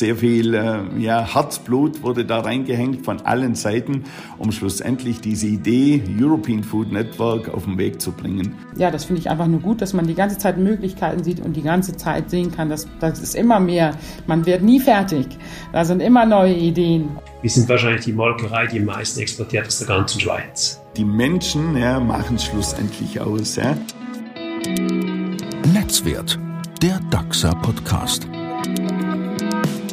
Sehr viel äh, ja, Herzblut wurde da reingehängt von allen Seiten, um schlussendlich diese Idee European Food Network auf den Weg zu bringen. Ja, das finde ich einfach nur gut, dass man die ganze Zeit Möglichkeiten sieht und die ganze Zeit sehen kann, dass das ist immer mehr. Man wird nie fertig. Da sind immer neue Ideen. Wir sind wahrscheinlich die Molkerei, die am meisten exportiert aus der ganzen Schweiz. Die Menschen ja, machen es schlussendlich aus. Ja. Netzwert, der DAXA Podcast.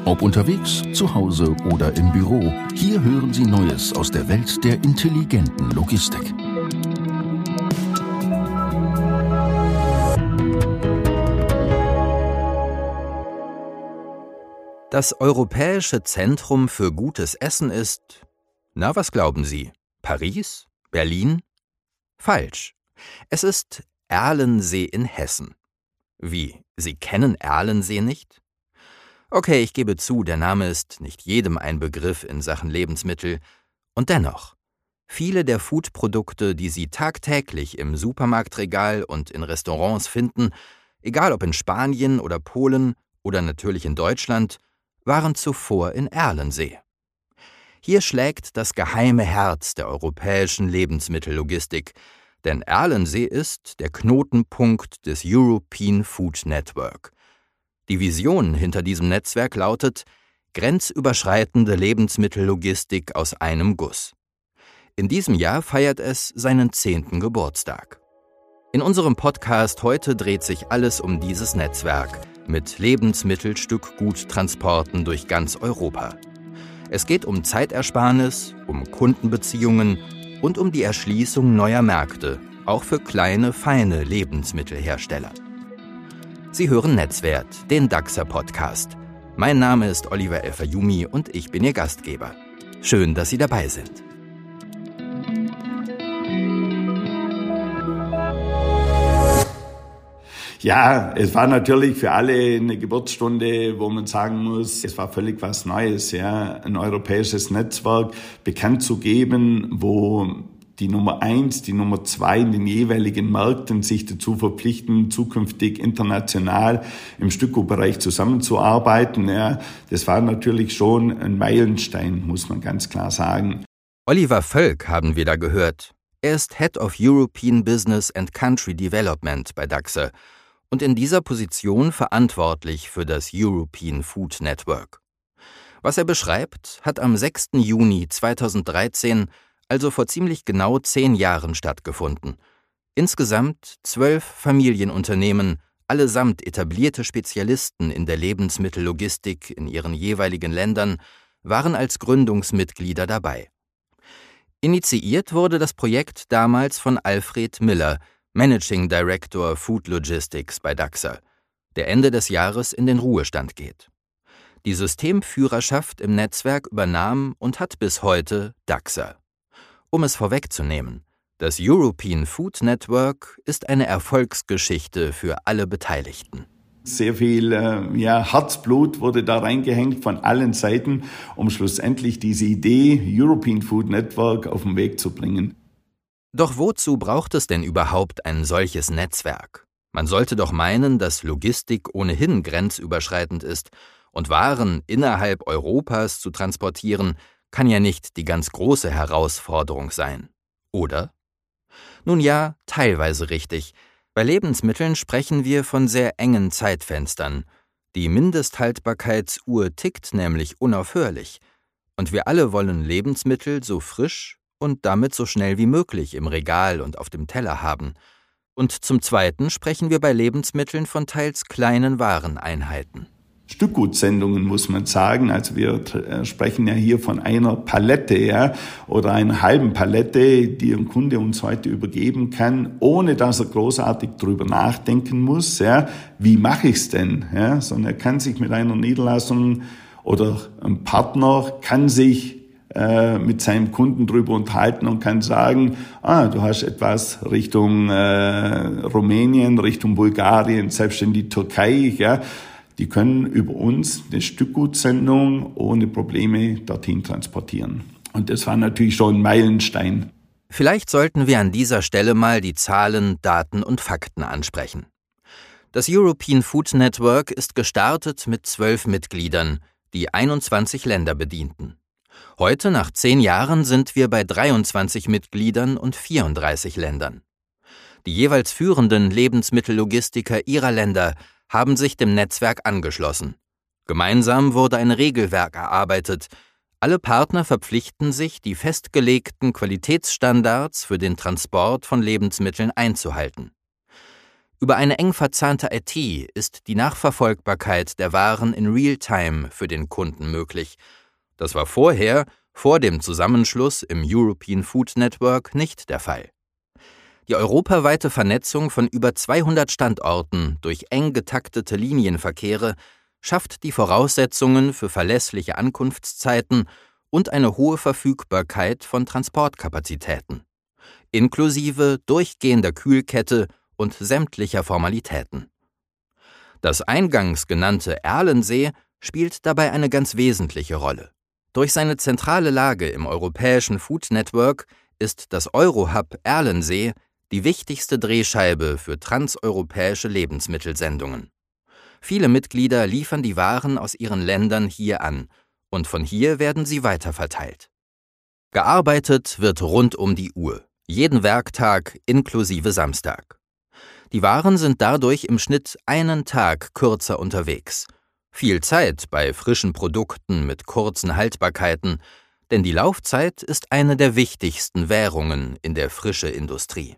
Ob unterwegs, zu Hause oder im Büro, hier hören Sie Neues aus der Welt der intelligenten Logistik. Das Europäische Zentrum für gutes Essen ist, na was glauben Sie, Paris? Berlin? Falsch. Es ist Erlensee in Hessen. Wie, Sie kennen Erlensee nicht? Okay, ich gebe zu, der Name ist nicht jedem ein Begriff in Sachen Lebensmittel, und dennoch, viele der Foodprodukte, die Sie tagtäglich im Supermarktregal und in Restaurants finden, egal ob in Spanien oder Polen oder natürlich in Deutschland, waren zuvor in Erlensee. Hier schlägt das geheime Herz der europäischen Lebensmittellogistik, denn Erlensee ist der Knotenpunkt des European Food Network. Die Vision hinter diesem Netzwerk lautet grenzüberschreitende Lebensmittellogistik aus einem Guss. In diesem Jahr feiert es seinen zehnten Geburtstag. In unserem Podcast heute dreht sich alles um dieses Netzwerk mit Lebensmittelstückguttransporten durch ganz Europa. Es geht um Zeitersparnis, um Kundenbeziehungen und um die Erschließung neuer Märkte, auch für kleine, feine Lebensmittelhersteller. Sie hören Netzwert, den DAXer Podcast. Mein Name ist Oliver Elfayumi und ich bin Ihr Gastgeber. Schön, dass Sie dabei sind. Ja, es war natürlich für alle eine Geburtsstunde, wo man sagen muss, es war völlig was Neues, ja, ein europäisches Netzwerk bekannt zu geben, wo die Nummer eins, die Nummer zwei in den jeweiligen Märkten sich dazu verpflichten, zukünftig international im Stückgutbereich zusammenzuarbeiten. Ja, das war natürlich schon ein Meilenstein, muss man ganz klar sagen. Oliver Völk haben wir da gehört. Er ist Head of European Business and Country Development bei DAXE und in dieser Position verantwortlich für das European Food Network. Was er beschreibt, hat am 6. Juni 2013, also vor ziemlich genau zehn Jahren, stattgefunden. Insgesamt zwölf Familienunternehmen, allesamt etablierte Spezialisten in der Lebensmittellogistik in ihren jeweiligen Ländern, waren als Gründungsmitglieder dabei. Initiiert wurde das Projekt damals von Alfred Miller, Managing Director Food Logistics bei DAXA, der Ende des Jahres in den Ruhestand geht. Die Systemführerschaft im Netzwerk übernahm und hat bis heute DAXA. Um es vorwegzunehmen, das European Food Network ist eine Erfolgsgeschichte für alle Beteiligten. Sehr viel äh, ja, Herzblut wurde da reingehängt von allen Seiten, um schlussendlich diese Idee European Food Network auf den Weg zu bringen. Doch wozu braucht es denn überhaupt ein solches Netzwerk? Man sollte doch meinen, dass Logistik ohnehin grenzüberschreitend ist und Waren innerhalb Europas zu transportieren, kann ja nicht die ganz große Herausforderung sein. Oder? Nun ja, teilweise richtig. Bei Lebensmitteln sprechen wir von sehr engen Zeitfenstern. Die Mindesthaltbarkeitsuhr tickt nämlich unaufhörlich. Und wir alle wollen Lebensmittel so frisch und damit so schnell wie möglich im Regal und auf dem Teller haben. Und zum Zweiten sprechen wir bei Lebensmitteln von teils kleinen Wareneinheiten. Stückgutsendungen, muss man sagen. Also wir äh, sprechen ja hier von einer Palette ja, oder einer halben Palette, die ein Kunde uns heute übergeben kann, ohne dass er großartig drüber nachdenken muss, ja, wie mache ich's denn? Ja, sondern er kann sich mit einer Niederlassung oder ein Partner kann sich äh, mit seinem Kunden drüber unterhalten und kann sagen, ah, du hast etwas Richtung äh, Rumänien, Richtung Bulgarien, selbst in die Türkei, ja, die können über uns eine Stückgutsendung ohne Probleme dorthin transportieren. Und das war natürlich schon ein Meilenstein. Vielleicht sollten wir an dieser Stelle mal die Zahlen, Daten und Fakten ansprechen. Das European Food Network ist gestartet mit zwölf Mitgliedern, die 21 Länder bedienten. Heute, nach zehn Jahren, sind wir bei 23 Mitgliedern und 34 Ländern. Die jeweils führenden Lebensmittellogistiker ihrer Länder haben sich dem Netzwerk angeschlossen. Gemeinsam wurde ein Regelwerk erarbeitet. Alle Partner verpflichten sich, die festgelegten Qualitätsstandards für den Transport von Lebensmitteln einzuhalten. Über eine eng verzahnte IT ist die Nachverfolgbarkeit der Waren in Realtime für den Kunden möglich. Das war vorher, vor dem Zusammenschluss im European Food Network, nicht der Fall. Die europaweite Vernetzung von über 200 Standorten durch eng getaktete Linienverkehre schafft die Voraussetzungen für verlässliche Ankunftszeiten und eine hohe Verfügbarkeit von Transportkapazitäten, inklusive durchgehender Kühlkette und sämtlicher Formalitäten. Das eingangs genannte Erlensee spielt dabei eine ganz wesentliche Rolle. Durch seine zentrale Lage im europäischen Food Network ist das Eurohub Erlensee die wichtigste Drehscheibe für transeuropäische Lebensmittelsendungen. Viele Mitglieder liefern die Waren aus ihren Ländern hier an und von hier werden sie weiterverteilt. Gearbeitet wird rund um die Uhr, jeden Werktag inklusive Samstag. Die Waren sind dadurch im Schnitt einen Tag kürzer unterwegs. Viel Zeit bei frischen Produkten mit kurzen Haltbarkeiten, denn die Laufzeit ist eine der wichtigsten Währungen in der Frischeindustrie.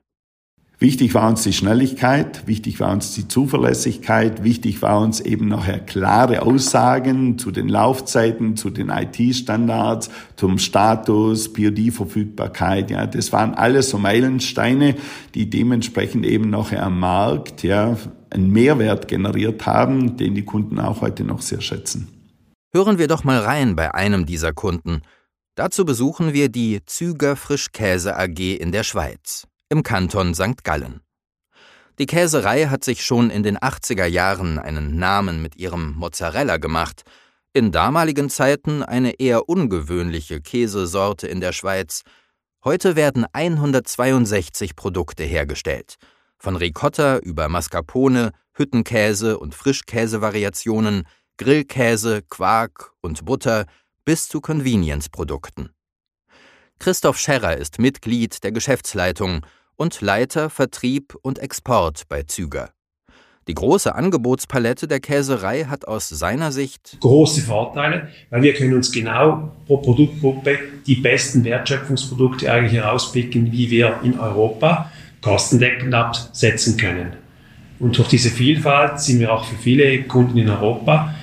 Wichtig war uns die Schnelligkeit, wichtig war uns die Zuverlässigkeit, wichtig war uns eben nachher klare Aussagen zu den Laufzeiten, zu den IT-Standards, zum Status, POD-Verfügbarkeit. Ja, das waren alles so Meilensteine, die dementsprechend eben nachher am Markt ja einen Mehrwert generiert haben, den die Kunden auch heute noch sehr schätzen. Hören wir doch mal rein bei einem dieser Kunden. Dazu besuchen wir die Züger Frischkäse AG in der Schweiz im Kanton St. Gallen. Die Käserei hat sich schon in den 80er Jahren einen Namen mit ihrem Mozzarella gemacht, in damaligen Zeiten eine eher ungewöhnliche Käsesorte in der Schweiz. Heute werden 162 Produkte hergestellt, von Ricotta über Mascarpone, Hüttenkäse und Frischkäsevariationen, Grillkäse, Quark und Butter bis zu Convenience-Produkten. Christoph Scherrer ist Mitglied der Geschäftsleitung und Leiter Vertrieb und Export bei Züger. Die große Angebotspalette der Käserei hat aus seiner Sicht große Vorteile, weil wir können uns genau pro Produktgruppe die besten Wertschöpfungsprodukte eigentlich herauspicken, wie wir in Europa kostendeckend absetzen können. Und durch diese Vielfalt sind wir auch für viele Kunden in Europa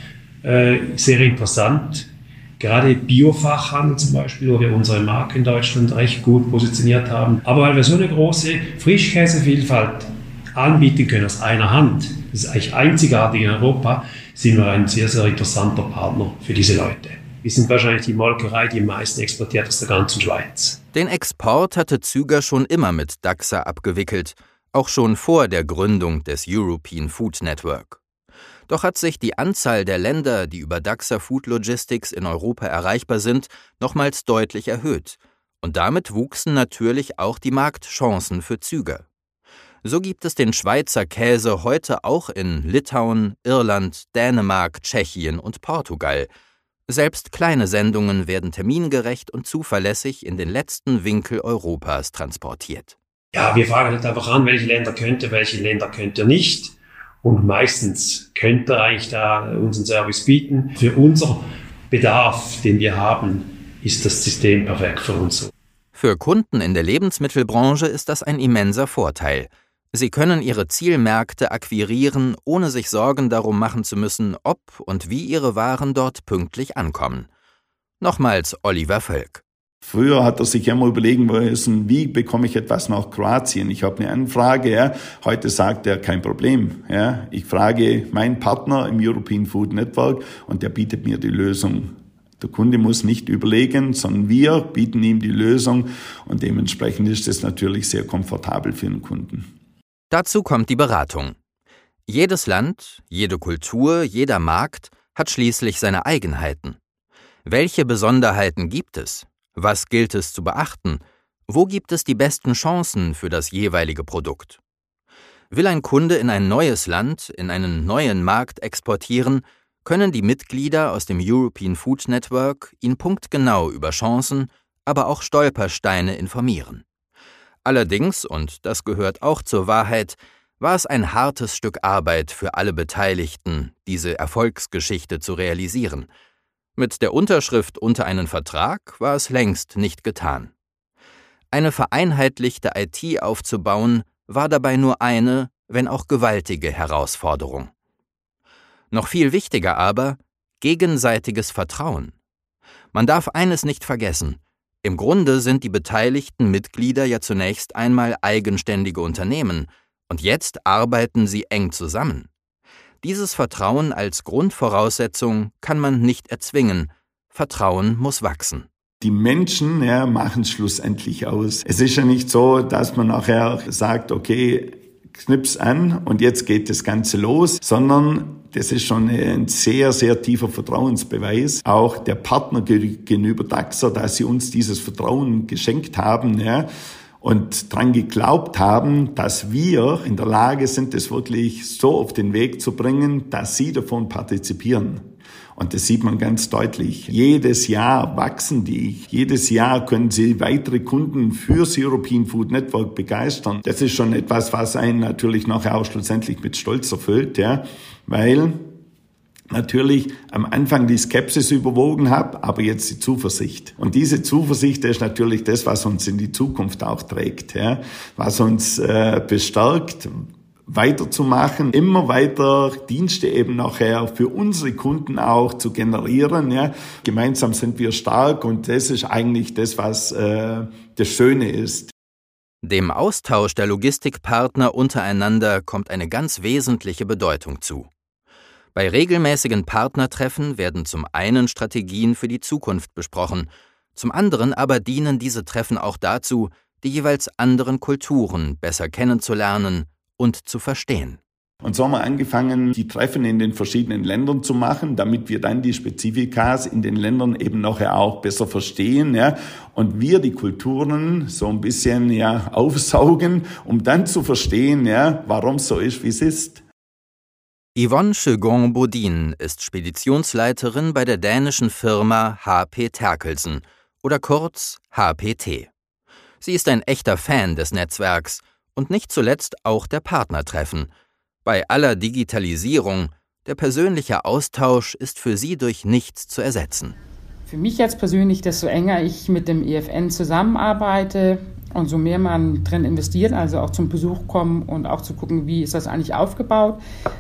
äh, sehr interessant, Gerade Biofachhandel zum Beispiel, wo wir unsere Marke in Deutschland recht gut positioniert haben. Aber weil wir so eine große Frischkäsevielfalt anbieten können aus einer Hand, das ist eigentlich einzigartig in Europa, sind wir ein sehr, sehr interessanter Partner für diese Leute. Wir sind wahrscheinlich die Molkerei, die am meisten exportiert aus der ganzen Schweiz. Den Export hatte Züger schon immer mit DAXA abgewickelt, auch schon vor der Gründung des European Food Network. Doch hat sich die Anzahl der Länder, die über Daxa Food Logistics in Europa erreichbar sind, nochmals deutlich erhöht. Und damit wuchsen natürlich auch die Marktchancen für Züger. So gibt es den Schweizer Käse heute auch in Litauen, Irland, Dänemark, Tschechien und Portugal. Selbst kleine Sendungen werden termingerecht und zuverlässig in den letzten Winkel Europas transportiert. Ja, wir fragen halt einfach an, welche Länder könnte, welche Länder könnte nicht. Und meistens könnte er eigentlich da unseren Service bieten. Für unser Bedarf, den wir haben, ist das System perfekt für uns. Für Kunden in der Lebensmittelbranche ist das ein immenser Vorteil. Sie können ihre Zielmärkte akquirieren, ohne sich Sorgen darum machen zu müssen, ob und wie ihre Waren dort pünktlich ankommen. Nochmals Oliver Völk. Früher hat er sich immer überlegen müssen, wie bekomme ich etwas nach Kroatien? Ich habe eine Anfrage. Ja. Heute sagt er, kein Problem. Ja. Ich frage meinen Partner im European Food Network und der bietet mir die Lösung. Der Kunde muss nicht überlegen, sondern wir bieten ihm die Lösung und dementsprechend ist es natürlich sehr komfortabel für den Kunden. Dazu kommt die Beratung. Jedes Land, jede Kultur, jeder Markt hat schließlich seine Eigenheiten. Welche Besonderheiten gibt es? Was gilt es zu beachten? Wo gibt es die besten Chancen für das jeweilige Produkt? Will ein Kunde in ein neues Land, in einen neuen Markt exportieren, können die Mitglieder aus dem European Food Network ihn punktgenau über Chancen, aber auch Stolpersteine informieren. Allerdings, und das gehört auch zur Wahrheit, war es ein hartes Stück Arbeit für alle Beteiligten, diese Erfolgsgeschichte zu realisieren. Mit der Unterschrift unter einen Vertrag war es längst nicht getan. Eine vereinheitlichte IT aufzubauen, war dabei nur eine, wenn auch gewaltige Herausforderung. Noch viel wichtiger aber gegenseitiges Vertrauen. Man darf eines nicht vergessen. Im Grunde sind die beteiligten Mitglieder ja zunächst einmal eigenständige Unternehmen, und jetzt arbeiten sie eng zusammen. Dieses Vertrauen als Grundvoraussetzung kann man nicht erzwingen. Vertrauen muss wachsen. Die Menschen ja, machen schlussendlich aus. Es ist ja nicht so, dass man nachher sagt, okay, knips an und jetzt geht das Ganze los, sondern das ist schon ein sehr, sehr tiefer Vertrauensbeweis. Auch der Partner gegenüber DAXer, dass sie uns dieses Vertrauen geschenkt haben, ja, und dran geglaubt haben, dass wir in der Lage sind, das wirklich so auf den Weg zu bringen, dass sie davon partizipieren. Und das sieht man ganz deutlich. Jedes Jahr wachsen die. Jedes Jahr können sie weitere Kunden fürs European Food Network begeistern. Das ist schon etwas, was einen natürlich nachher auch schlussendlich mit Stolz erfüllt, ja, weil natürlich am Anfang die Skepsis überwogen habe, aber jetzt die Zuversicht. Und diese Zuversicht ist natürlich das, was uns in die Zukunft auch trägt, ja, was uns äh, bestärkt, weiterzumachen, immer weiter Dienste eben nachher für unsere Kunden auch zu generieren. Ja. Gemeinsam sind wir stark und das ist eigentlich das, was äh, das Schöne ist. Dem Austausch der Logistikpartner untereinander kommt eine ganz wesentliche Bedeutung zu. Bei regelmäßigen Partnertreffen werden zum einen Strategien für die Zukunft besprochen, zum anderen aber dienen diese Treffen auch dazu, die jeweils anderen Kulturen besser kennenzulernen und zu verstehen. Und so haben wir angefangen, die Treffen in den verschiedenen Ländern zu machen, damit wir dann die Spezifikas in den Ländern eben nachher auch besser verstehen, ja, und wir die Kulturen so ein bisschen, ja, aufsaugen, um dann zu verstehen, ja, warum so ist, wie es ist. Yvonne Chegon-Bodin ist Speditionsleiterin bei der dänischen Firma HP Terkelsen oder kurz HPT. Sie ist ein echter Fan des Netzwerks und nicht zuletzt auch der Partnertreffen. Bei aller Digitalisierung, der persönliche Austausch ist für sie durch nichts zu ersetzen. Für mich jetzt persönlich, desto enger ich mit dem EFN zusammenarbeite und so mehr man drin investiert, also auch zum Besuch kommen und auch zu gucken, wie ist das eigentlich aufgebaut,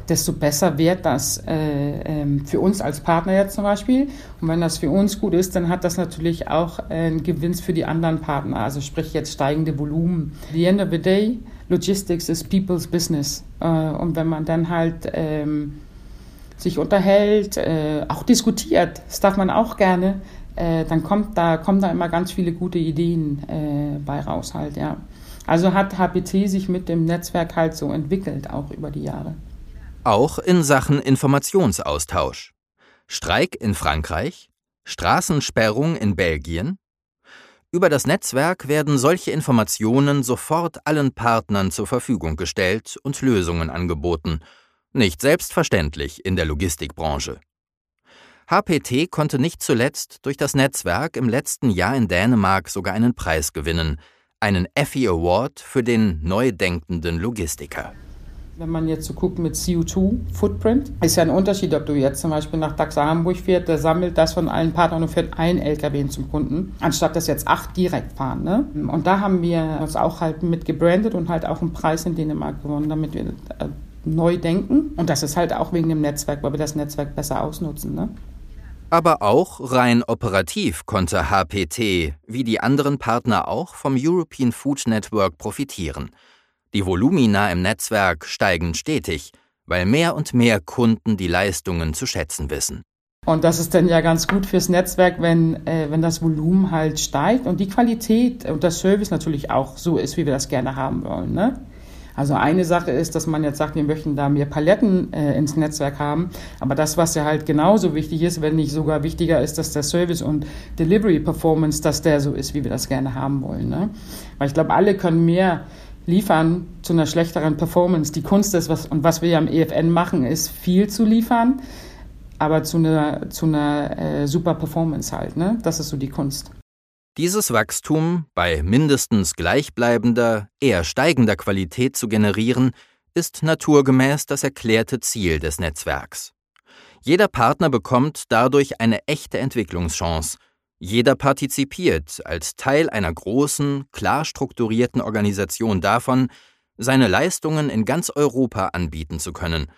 desto besser wird das äh, äh, für uns als Partner jetzt zum Beispiel. Und wenn das für uns gut ist, dann hat das natürlich auch einen Gewinn für die anderen Partner, also sprich jetzt steigende Volumen. the end of the day, Logistics is people's business. Äh, und wenn man dann halt ähm, sich unterhält, äh, auch diskutiert, das darf man auch gerne, äh, dann kommt da, kommen da immer ganz viele gute Ideen äh, bei raus halt, ja. Also hat HPT sich mit dem Netzwerk halt so entwickelt, auch über die Jahre. Auch in Sachen Informationsaustausch. Streik in Frankreich, Straßensperrung in Belgien. Über das Netzwerk werden solche Informationen sofort allen Partnern zur Verfügung gestellt und Lösungen angeboten – nicht selbstverständlich in der Logistikbranche. HPT konnte nicht zuletzt durch das Netzwerk im letzten Jahr in Dänemark sogar einen Preis gewinnen, einen Effie Award für den neu denkenden Logistiker. Wenn man jetzt so guckt mit CO2-Footprint, ist ja ein Unterschied, ob du jetzt zum Beispiel nach DAXA Hamburg fährst, der sammelt das von allen Partnern und fährt ein LKW zum Kunden, anstatt dass jetzt acht direkt fahren. Ne? Und da haben wir uns auch halt mit gebrandet und halt auch einen Preis in Dänemark gewonnen, damit wir äh, neu denken. Und das ist halt auch wegen dem Netzwerk, weil wir das Netzwerk besser ausnutzen. Ne? Aber auch rein operativ konnte HPT, wie die anderen Partner auch, vom European Food Network profitieren. Die Volumina im Netzwerk steigen stetig, weil mehr und mehr Kunden die Leistungen zu schätzen wissen. Und das ist dann ja ganz gut fürs Netzwerk, wenn, äh, wenn das Volumen halt steigt und die Qualität und der Service natürlich auch so ist, wie wir das gerne haben wollen. Ne? Also eine Sache ist, dass man jetzt sagt, wir möchten da mehr Paletten äh, ins Netzwerk haben. Aber das, was ja halt genauso wichtig ist, wenn nicht sogar wichtiger ist, dass der Service und Delivery Performance, dass der so ist, wie wir das gerne haben wollen. Ne? Weil ich glaube, alle können mehr liefern zu einer schlechteren Performance. Die Kunst ist, was, und was wir ja am EFN machen, ist viel zu liefern aber zu einer, zu einer äh, super Performance halt. Ne? Das ist so die Kunst. Dieses Wachstum bei mindestens gleichbleibender, eher steigender Qualität zu generieren, ist naturgemäß das erklärte Ziel des Netzwerks. Jeder Partner bekommt dadurch eine echte Entwicklungschance. Jeder partizipiert als Teil einer großen, klar strukturierten Organisation davon, seine Leistungen in ganz Europa anbieten zu können.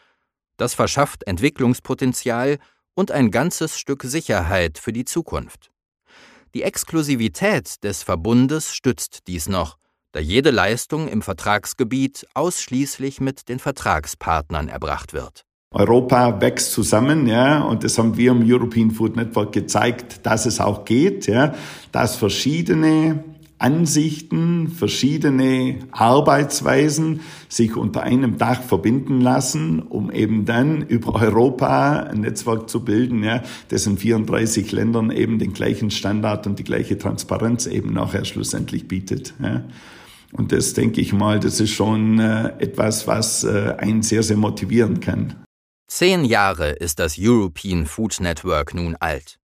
Das verschafft Entwicklungspotenzial und ein ganzes Stück Sicherheit für die Zukunft. Die Exklusivität des Verbundes stützt dies noch, da jede Leistung im Vertragsgebiet ausschließlich mit den Vertragspartnern erbracht wird. Europa wächst zusammen, ja, und das haben wir im European Food Network gezeigt, dass es auch geht, ja, dass verschiedene Ansichten, verschiedene Arbeitsweisen sich unter einem Dach verbinden lassen, um eben dann über Europa ein Netzwerk zu bilden, ja, das in 34 Ländern eben den gleichen Standard und die gleiche Transparenz eben nachher schlussendlich bietet. Ja. Und das denke ich mal, das ist schon äh, etwas, was äh, einen sehr, sehr motivieren kann. Zehn Jahre ist das European Food Network nun alt.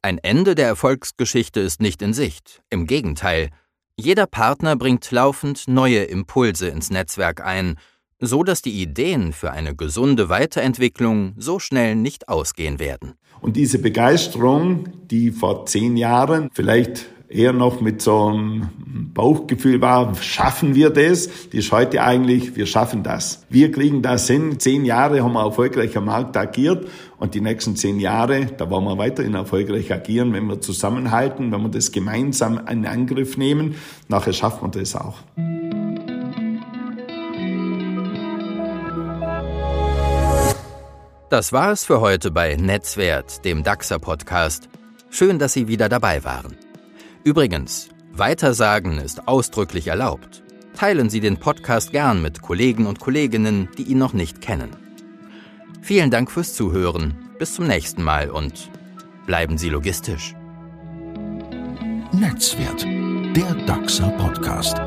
Ein Ende der Erfolgsgeschichte ist nicht in Sicht. Im Gegenteil, jeder Partner bringt laufend neue Impulse ins Netzwerk ein, so dass die Ideen für eine gesunde Weiterentwicklung so schnell nicht ausgehen werden. Und diese Begeisterung, die vor zehn Jahren vielleicht eher noch mit so einem Bauchgefühl war, schaffen wir das? Die ist heute eigentlich, wir schaffen das. Wir kriegen das hin. Zehn Jahre haben wir erfolgreich am Markt agiert und die nächsten zehn Jahre, da wollen wir weiterhin erfolgreich agieren, wenn wir zusammenhalten, wenn wir das gemeinsam in Angriff nehmen. Nachher schaffen wir das auch. Das war es für heute bei Netzwert, dem DAXer Podcast. Schön, dass Sie wieder dabei waren. Übrigens, Weitersagen ist ausdrücklich erlaubt. Teilen Sie den Podcast gern mit Kollegen und Kolleginnen, die ihn noch nicht kennen. Vielen Dank fürs Zuhören. Bis zum nächsten Mal und bleiben Sie logistisch. Netzwert, der DAXer Podcast.